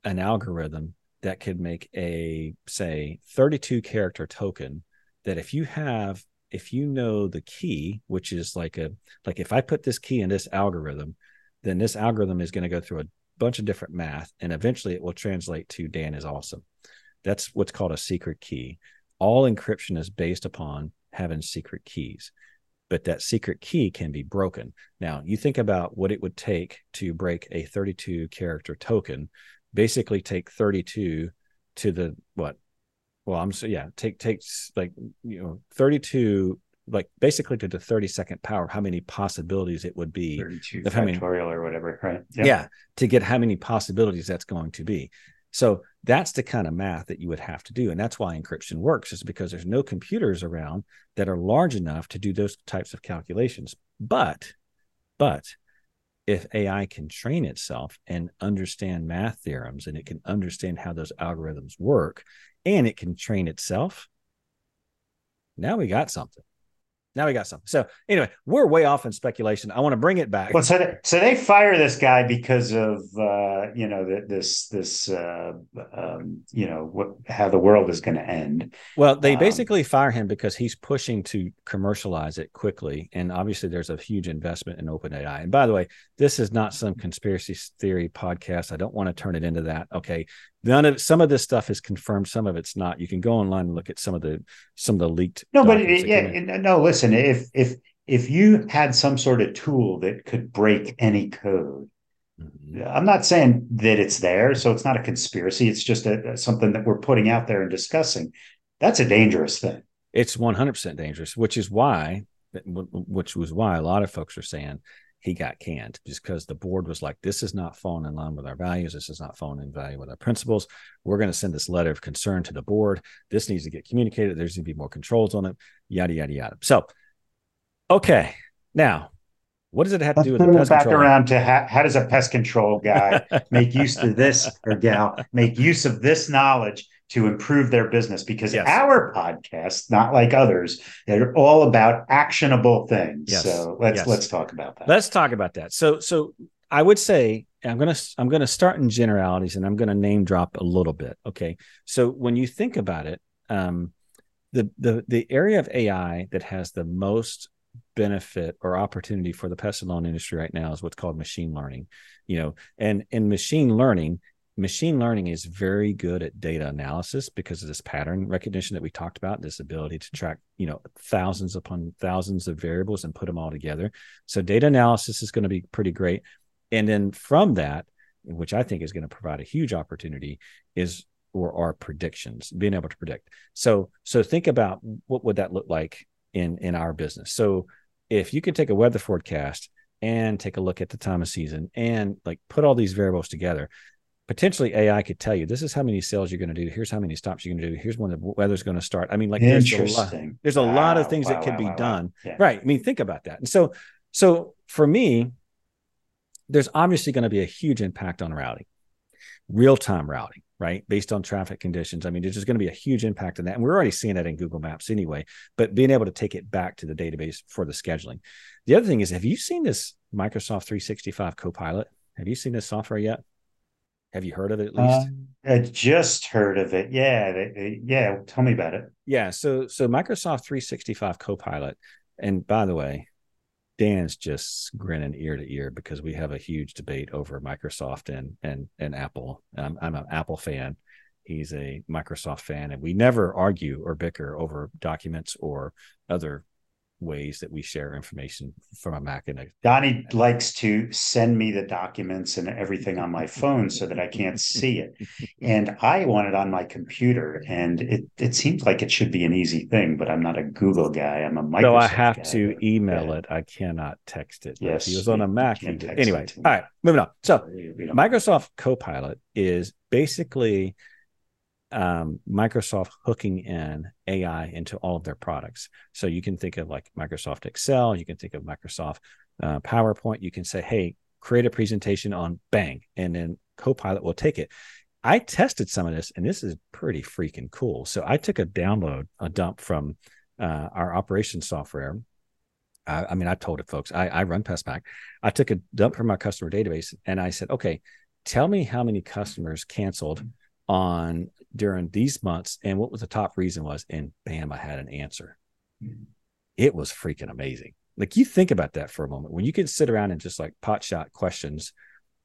an algorithm that could make a say 32 character token that if you have if you know the key, which is like a like if I put this key in this algorithm, then this algorithm is going to go through a bunch of different math and eventually it will translate to Dan is awesome. That's what's called a secret key. All encryption is based upon having secret keys, but that secret key can be broken. Now, you think about what it would take to break a 32 character token, basically take 32 to the what? Well, I'm so yeah, take takes like you know 32 like basically to the 32nd power how many possibilities it would be 32 if I mean- factorial or whatever, right? yeah. to get how many possibilities that's going to be so that's the kind of math that you would have to do and that's why encryption works is because there's no computers around that are large enough to do those types of calculations but but if ai can train itself and understand math theorems and it can understand how those algorithms work and it can train itself now we got something now we got some. So anyway, we're way off in speculation. I want to bring it back. Well, so they, so they fire this guy because of uh, you know the, this this uh, um, you know what how the world is going to end. Well, they Um, basically fire him because he's pushing to commercialize it quickly, and obviously there's a huge investment in OpenAI. And by the way, this is not some conspiracy theory podcast. I don't want to turn it into that. Okay, none of some of this stuff is confirmed, some of it's not. You can go online and look at some of the some of the leaked. No, but it, yeah, it- no. Listen, if if if you had some sort of tool that could break any code, Mhm. I'm not saying that it's there, so it's not a conspiracy. It's just a, something that we're putting out there and discussing. That's a dangerous thing. it's 100% dangerous which is why which was why a lot of folks are saying he got canned just because the board was like this is not falling in line with our values. This is not falling in value with our principles. We're going to send this letter of concern to the board. This needs to get communicated. There's going to be more controls on it. Yada yada yada. So okay. Now what does it have to Let's do with the pest back control? around to how, how does a pest control guy <laughs> make use of this or gal make use of this knowledge to improve their business because Yes. our podcast not like others they're all about actionable things Yes. so let's Yes. let's talk about that Let's talk about that. So, so I would say I'm gonna I'm gonna start in generalities and I'm gonna name drop a little bit. Okay. So when you think about it, um, the the the area of AI that has the most benefit or opportunity for the pest and loan industry right now is what's called machine learning. You know, and in machine learning, machine learning is very good at data analysis because of this pattern recognition that we talked about this ability to track you know thousands upon thousands of variables and put them all together. So data analysis is going to be pretty great. And then from that which i think is going to provide a huge opportunity is or are predictions being able to predict. So so think about what would that look like in in our business. So if you could take a weather forecast and take a look at the time of season and like put all these variables together potentially AI could tell you this is how many sales you're going to do. Here's how many stops you're going to do. Here's when the weather's going to start. I mean, like there's a lot, there's a lot of Wow, things that could wow, be wow, wow. done. Yeah. Right. I mean, think about that. And so, so for me, there's obviously going to be a huge impact on routing, real time routing, right? Based on traffic conditions. I mean, there's just going to be a huge impact on that. And we're already seeing that in Google Maps anyway, but being able to take it back to the database for the scheduling. The other thing is, have you seen this Microsoft 365 Copilot? Have you seen this software yet? Have you heard of it at least? Um, I just heard of it. Yeah, they, they- yeah. Tell me about it. Yeah, so so Microsoft 365 Copilot, and by the way, Dan's just grinning ear to ear because we have a huge debate over Microsoft and and and Apple. I'm, I'm an Apple fan. He's a Microsoft fan, and we never argue or bicker over documents or other ways that we share information from a Mac and a Donnie likes to send me the documents and everything on my phone so that I can't see it. And I want it on my computer. And it, it seems like it should be an easy thing, but I'm not a Google guy. I'm a Microsoft So I have guy, to email yeah. it. I cannot text it. Yes, if he was on a Mac. can't he it Anyway, all right, moving on. So Microsoft Copilot is basically um, Microsoft hooking in AI into all of their products. So you can think of like Microsoft Excel, you can think of Microsoft uh, PowerPoint. You can say, hey, create a presentation on Bang, and then Copilot will take it. I tested some of this, and this is pretty freaking cool. So I took a download, a dump from uh, our operations software. I, I mean, I told it, folks, I, I run PestPac. I took a dump from our customer database, and I said, okay, tell me how many customers canceled on during these months and what was the top reason was and bam i had an answer it was freaking amazing like you think about that for a moment when you can sit around and just like pot shot questions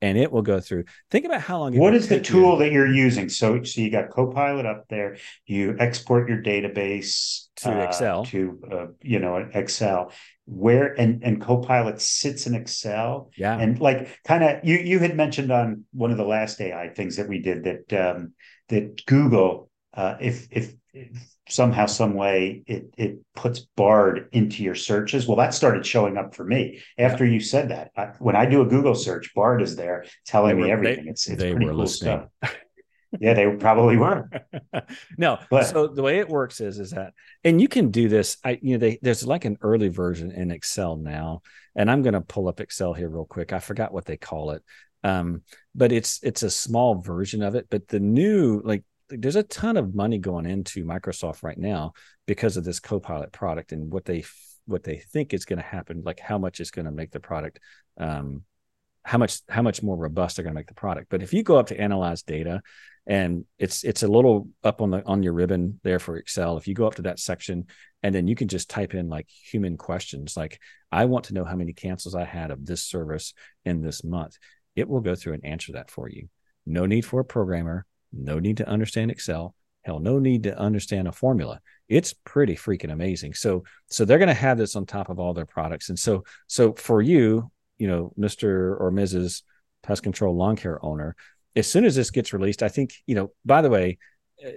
and it will go through think about how long it What the take you- tool that you're using? So, so you got Copilot up there. You export your database To uh, Excel. to uh, you know Excel. Where and and Copilot sits in Excel. yeah and like kind of you you had mentioned on one of the last AI things that we did that um that Google uh if if, if somehow some way it it puts Bard into your searches well that started showing up for me. After you said that I, when I do a Google search Bard is there telling They me everything they- it's it's they pretty were cool listening. stuff. Yeah they probably were <laughs> no But- so the way it works is is that and you can do this i you know they, there's like an early version in excel now and i'm going to pull up excel here real quick. I forgot what they call it. Um but it's it's a small version of it but the new like there's a ton of money going into microsoft right now because of this copilot product and what they what they think is going to happen, like how much is going to make the product, um, how much how much more robust they're going to make the product. But if you go up to analyze data, and it's it's a little up on the on your ribbon there for Excel. If you go up to that section, and then you can just type in like human questions, like I want to know how many cancels I had of this service in this month. It will go through and answer that for you. No need for a programmer. No need to understand Excel. Hell, no need to understand a formula. It's pretty freaking amazing. So, so they're going to have this on top of all their products. And so, so for you, you know, Mr. or Mrs. Pest Control Lawn Care owner, as soon as this gets released, I think, you know, by the way,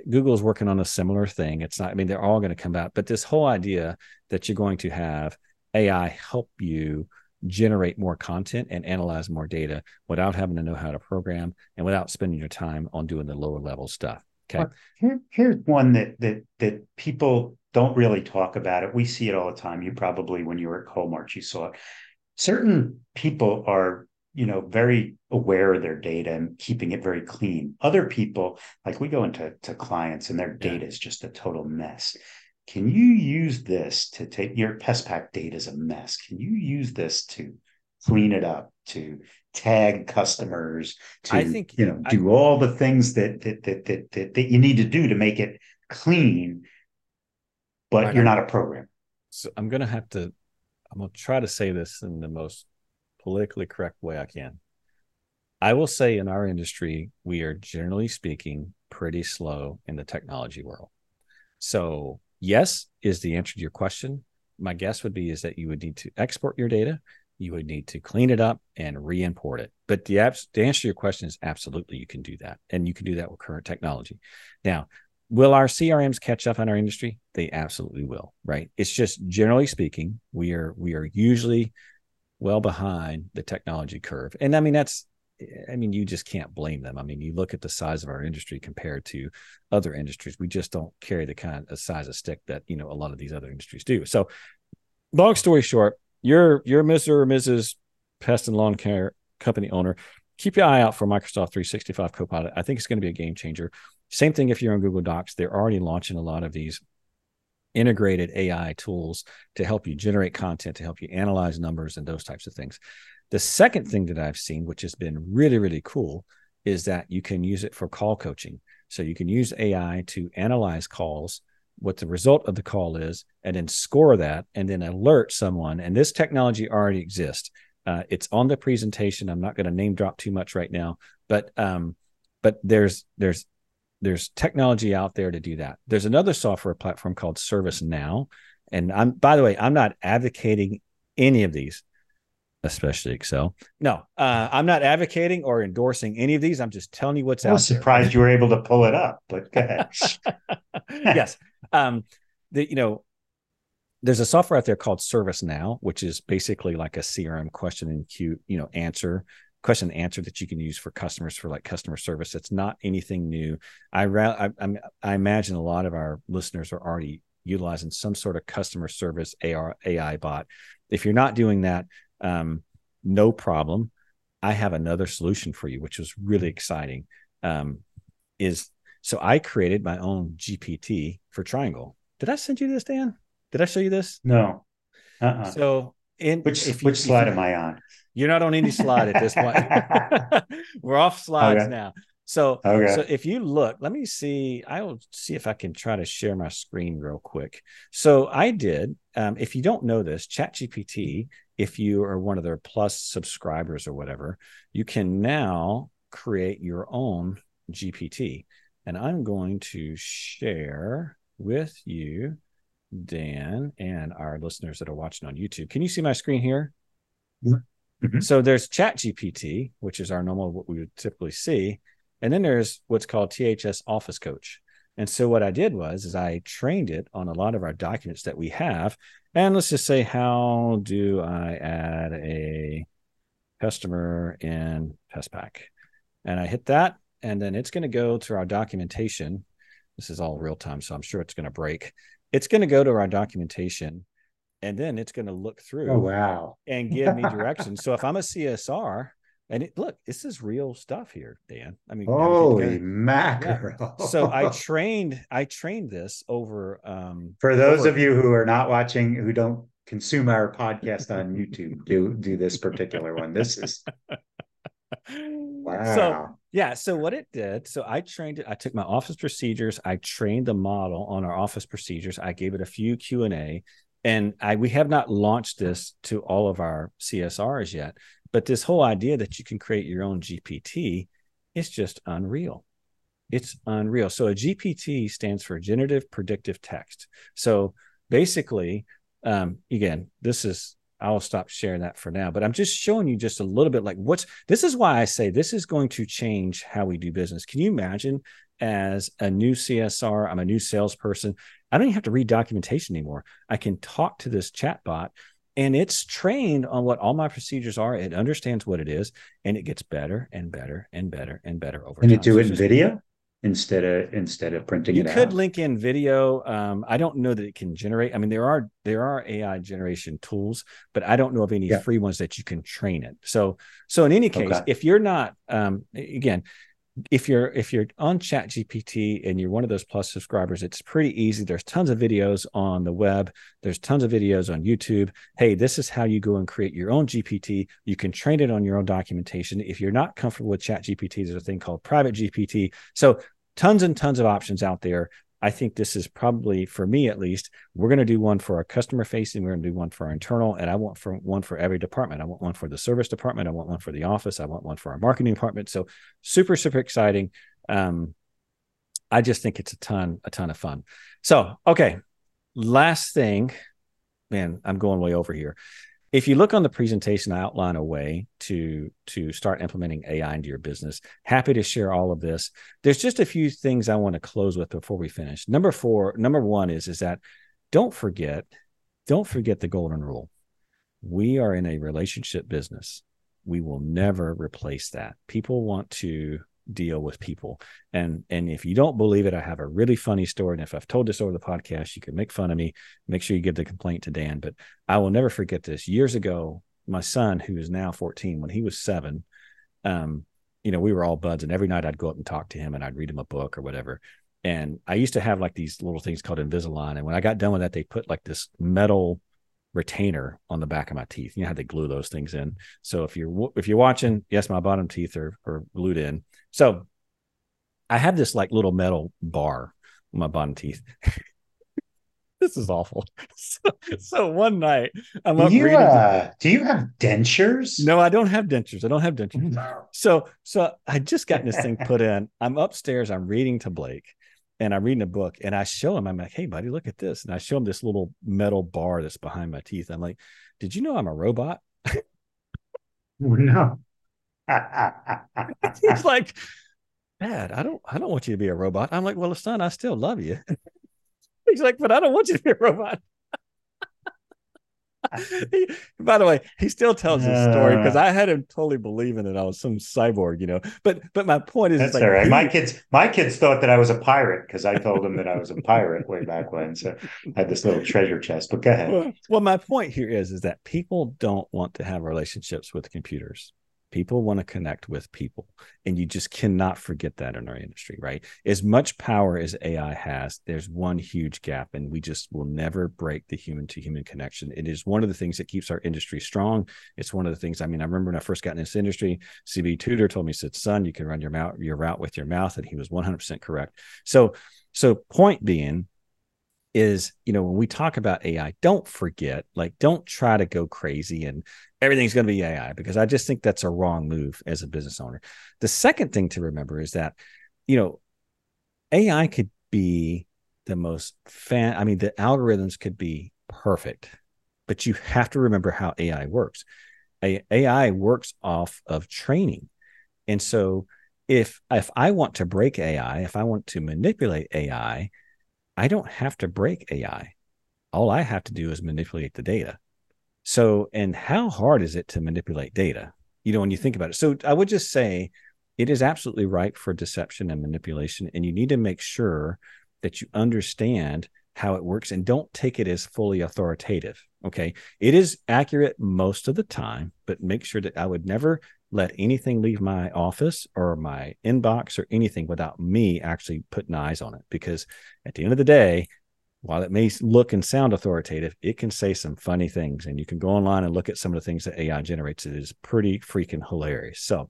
Google is working on a similar thing. It's not, I mean, they're all going to come out, but this whole idea that you're going to have AI help you generate more content and analyze more data without having to know how to program and without spending your time on doing the lower level stuff. Okay. Here, here's one that that that people don't really talk about it. We see it all the time. You probably, when you were at Colmarch, you saw it. Certain people are, you know, very aware of their data and keeping it very clean. Other people, like we go into to clients and their data yeah. is just a total mess. Can you use this to take your PestPac data is a mess? Can you use this to clean it up, to tag customers, to I think you know do all the things that that, that that that that you need to do to make it clean, but you're not a program. So I'm gonna have to I'm gonna try to say this in the most politically correct way I can. I will say in our industry, we are generally speaking pretty slow in the technology world. So yes is the answer to your question. My guess would be is that you would need to export your data, you would need to clean it up and re-import it. But the, abs- the answer to your question is absolutely you can do that, and you can do that with current technology. Now, will our CRMs catch up on our industry? They absolutely will. Right? It's just generally speaking, we are we are usually well behind the technology curve, and I mean that's Eh, I mean, you just can't blame them. I mean, you look at the size of our industry compared to other industries. We just don't carry the kind of size of stick that you know a lot of these other industries do. So, long story short, you're you're Mr. or Mrs. Pest and Lawn Care company owner. Keep your eye out for Microsoft 365 Copilot. I think it's going to be a game changer. Same thing if you're on Google Docs. They're already launching a lot of these integrated AI tools to help you generate content, to help you analyze numbers and those types of things. The second thing that I've seen, which has been really, really cool, is that you can use it for call coaching. So you can use AI to analyze calls, what the result of the call is, and then score that and then alert someone. And this technology already exists. Uh, it's on the presentation. I'm not going to name drop too much right now, but um, but there's there's there's technology out there to do that. There's another software platform called ServiceNow, and I'm by the way, I'm not advocating any of these especially Excel. No, uh, I'm not advocating or endorsing any of these. I'm just telling you what's out there. I was out surprised there. you were able to pull it up, but go ahead. <laughs> yes. Um, the, you know, there's a software out there called ServiceNow, which is basically like a CRM question and queue, you know, answer question and answer that you can use for customers for like customer service. It's not anything new. I, I, I, I imagine a lot of our listeners are already utilizing some sort of customer service AR, AI bot. If you're not doing that, um, no problem. I have another solution for you, which was really exciting. Um, is so I created my own GPT for Triangle. Did I send you this, Dan? Did I show you this? No. Uh-uh. So in which you, which slide am I on? You're not on any slide at this point. <laughs> <laughs> We're off slides okay. now. So, okay. so if you look, let me see. I will see if I can try to share my screen real quick. So I did. Um, if you don't know this, ChatGPT if you are one of their plus subscribers or whatever, you can now create your own GPT. And I'm going to share with you, Dan, and our listeners that are watching on YouTube. Can you see my screen here? Mm-hmm. So there's Chat GPT, which is our normal what we would typically see. And then there's what's called THS Office Coach. And so what I did was is I trained it on a lot of our documents that we have and let's just say, how do I add a customer in PestPac? And I hit that, and then it's going to go to our documentation. This is all real time, so I'm sure it's going to break. It's going to go to our documentation, and then it's going to look oh, through. Oh, wow. And give me directions. so if I'm a CSR, and it, look, this is real stuff here, Dan. I mean, holy mackerel! Yeah. So I <laughs> trained, I trained this over. Um, For those over, of you who are not watching, who don't consume our podcast on YouTube. Do do this particular one. This is <laughs> wow. So yeah, so what it did, so I trained it. I took my office procedures. I trained the model on our office procedures. I gave it a few Q and A, and I we have not launched this to all of our CSRs yet. But this whole idea that you can create your own GPT is just unreal. It's unreal. So a GPT stands for generative predictive text. So basically, um, again, this is I'll stop sharing that for now, but I'm just showing you just a little bit like what's this is why I say this is going to change how we do business. Can you imagine as a new CSR, I'm a new salesperson, I don't even have to read documentation anymore. I can talk to this chatbot and it's trained on what all my procedures are. It understands what it is and it gets better and better and better and better over Can time. it do it in video? instead of instead of printing it out. you it could out. link in video um, i don't know that it can generate i mean there are there are ai generation tools but i don't know of any Yeah. free ones that you can train it so so in any case Okay. if you're not um, again if you're if you're on chat gpt and you're one of those plus subscribers it's pretty easy. There's tons of videos on the web. There's tons of videos on youtube. Hey this is how you go and create your own gpt you can train it on your own documentation. If you're not comfortable with chat gpt there's a thing called private gpt so tons and tons of options out there. I think this is probably for me at least. We're going to do one for our customer facing. We're going to do one for our internal, and I want for one for every department. I want one for the service department. I want one for the office. I want one for our marketing department. So super super exciting. Um, I just think it's a ton a ton of fun. So okay, last thing, man, I'm going way over here if you look on the presentation i outline a way to to start implementing ai into your business happy to share all of this. There's just a few things i want to close with before we finish. Number four number one is is that don't forget don't forget the golden rule. We are in a relationship business. We will never replace that. People want to deal with people and and if you don't believe it i have a really funny story and if i've told this over the podcast you can make fun of me make sure you give the complaint to dan but I will never forget this. Years ago, my son, who is now 14, when he was seven, um, you know, we were all buds, and every night I'd go up and talk to him and I'd read him a book or whatever. And I used to have like these little things called Invisalign. And when I got done with that, they put like this metal retainer on the back of my teeth. You know how they glue those things in. So if you're if you're watching, yes, my bottom teeth are are glued in. So I have this like little metal bar on my bottom teeth. <laughs> this is awful. <laughs> So, so one night I'm up you, reading. uh, do you have dentures? no, I don't have dentures. I don't have dentures. So so I just got this thing put in. <laughs> I'm upstairs. I'm reading to Blake, and I'm reading a book. And I show him. I'm like, "Hey, buddy, look at this." And I show him this little metal bar that's behind my teeth. I'm like, "Did you know I'm a robot?" No. <laughs> He's <laughs> like, "Dad, I don't, I don't want you to be a robot." I'm like, "Well, son, I still love you." <laughs> He's like, "But I don't want you to be a robot." He- by the way, he still tells his story because I had him totally believing that I was some cyborg, you know. But but my point is, That's like all right. My kids, my kids thought that I was a pirate because I told them that I was a pirate way back when. So I had this little treasure chest. But go ahead. well, well, my point here is is that people don't want to have relationships with computers. People want to connect with people, and you just cannot forget that in our industry, right? As much power as AI has, there's one huge gap, and we just will never break the human to human connection. It is one of the things that keeps our industry strong. It's one of the things. I mean, I remember when I first got in this industry, CB Tudor told me, said, "Son, you can run your mouth your route with your mouth," and he was 100 percent correct. So, so point being is you know when we talk about ai don't forget like don't try to go crazy and everything's going to be ai because i just think that's a wrong move as a business owner. The second thing to remember is that you know ai could be the most fan i mean the algorithms could be perfect but you have to remember how ai works. Ai works off of training. And so if if i want to break ai if i want to manipulate ai I don't have to break AI. All I have to do is manipulate the data. So, and how hard is it to manipulate data? You know, when you think about it. So, I would just say it is absolutely ripe for deception and manipulation. And you need to make sure that you understand how it works and don't take it as fully authoritative. Okay. It is accurate most of the time, but make sure that I would never let anything leave my office or my inbox or anything without me actually putting eyes on it. Because at the end of the day, while it may look and sound authoritative, it can say some funny things. And you can go online and look at some of the things that AI generates. It is pretty freaking hilarious. So,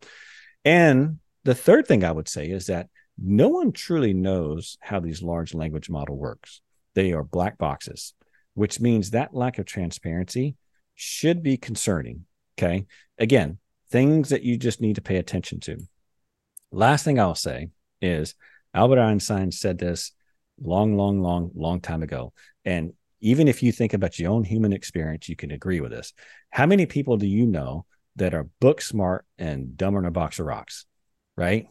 and the third thing I would say is that no one truly knows how these large language model works. They are black boxes, which means that lack of transparency should be concerning. Okay. Again, things that you just need to pay attention to. Last thing I'll say is Albert Einstein said this long, long, long, long time ago. And even if you think about your own human experience, you can agree with this. How many people do you know that are book smart and dumber than a box of rocks? Right?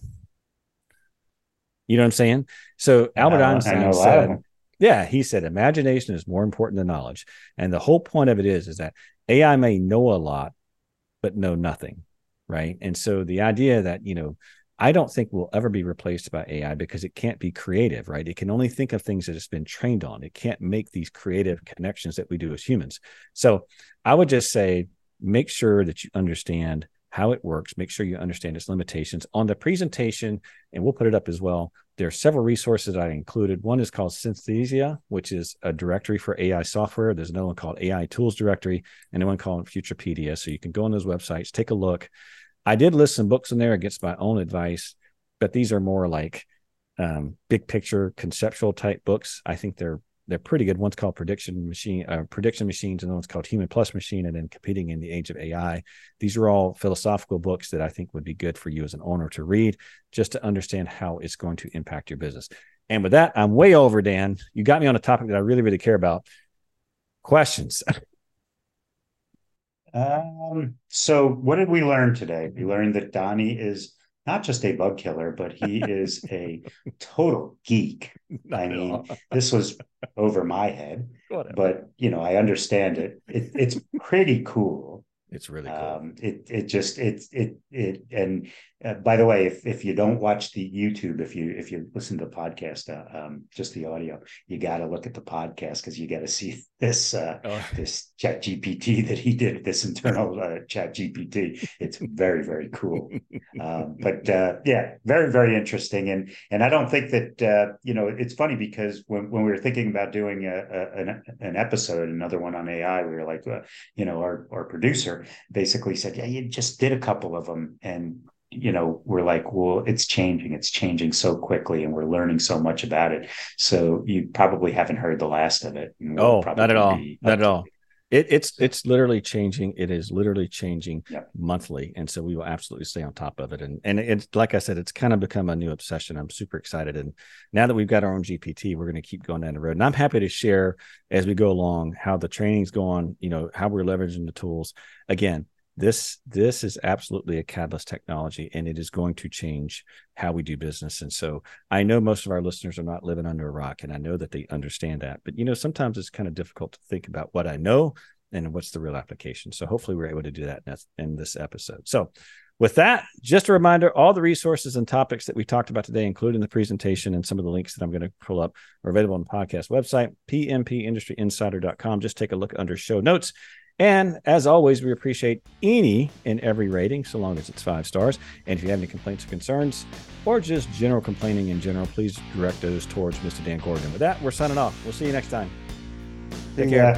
You know what I'm saying? So Albert Einstein said, yeah, he said imagination is more important than knowledge. And the whole point of it is, is that AI may know a lot, but know nothing. Right. And so the idea that, you know, I don't think we'll ever be replaced by AI because it can't be creative, right? It can only think of things that it's been trained on. It can't make these creative connections that we do as humans. So I would just say make sure that you understand how it works, make sure you understand its limitations. On the presentation, and we'll put it up as well, there are several resources I included. One is called Synthesia, which is a directory for AI software. There's another one called AI Tools Directory, and one called Futurepedia. So you can go on those websites, take a look. I did list some books in there against my own advice, but these are more like um, big picture conceptual type books. I think they're they're pretty good. One's called Prediction Machine, uh, Prediction Machines, and one's called Human Plus Machine, and then Competing in the Age of AI. These are all philosophical books that I think would be good for you as an owner to read, just to understand how it's going to impact your business. And with that, I'm way over, Dan. You got me on a topic that I really, really care about. Questions. <laughs> Um, so what did we learn today? We learned that Donnie is not just a bug killer, but he is a total geek. <laughs> I mean, <laughs> this was over my head, Whatever. but you know, I understand it. it it's pretty cool. It's really cool. Um, it it just it it it and uh, by the way, if if you don't watch the YouTube, if you if you listen to the podcast, uh, um, just the audio, you got to look at the podcast because you got to see <laughs> this uh, oh. this Chat GPT <laughs> that he did, this internal uh, Chat GPT. It's very very cool. um, <laughs> but uh, yeah, very very interesting, and and I don't think that uh, you know it's funny because when when we were thinking about doing a, a an, an episode, another one on AI, we were like, uh, you know, our our producer basically said, yeah, you just did a couple of them, and you know we're like well it's changing it's changing so quickly and we're learning so much about it. So you probably haven't heard the last of it oh not at all not at all. it, it's it's literally changing it is literally changing yep. monthly and so we will absolutely stay on top of it and and it's like i said it's kind of become a new obsession. I'm super excited and now that we've got our own gpt we're going to keep going down the road and i'm happy to share as we go along how the training's going you know how we're leveraging the tools. Again this this is absolutely a catalyst technology and it is going to change how we do business. And so i know most of our listeners are not living under a rock and i know that they understand that. But you know sometimes it's kind of difficult to think about what i know and what's the real application. So hopefully we're able to do that in this episode. So with that just a reminder all the resources and topics that we talked about today including the presentation and some of the links that i'm going to pull up are available on the podcast website pmpindustryinsider.com just take a look under show notes and as always, we appreciate any and every rating, so long as it's five stars. And if you have any complaints or concerns, or just general complaining in general, please direct those towards Mr. Dan Gordon. With that, we're signing off. We'll see you next time. Take care.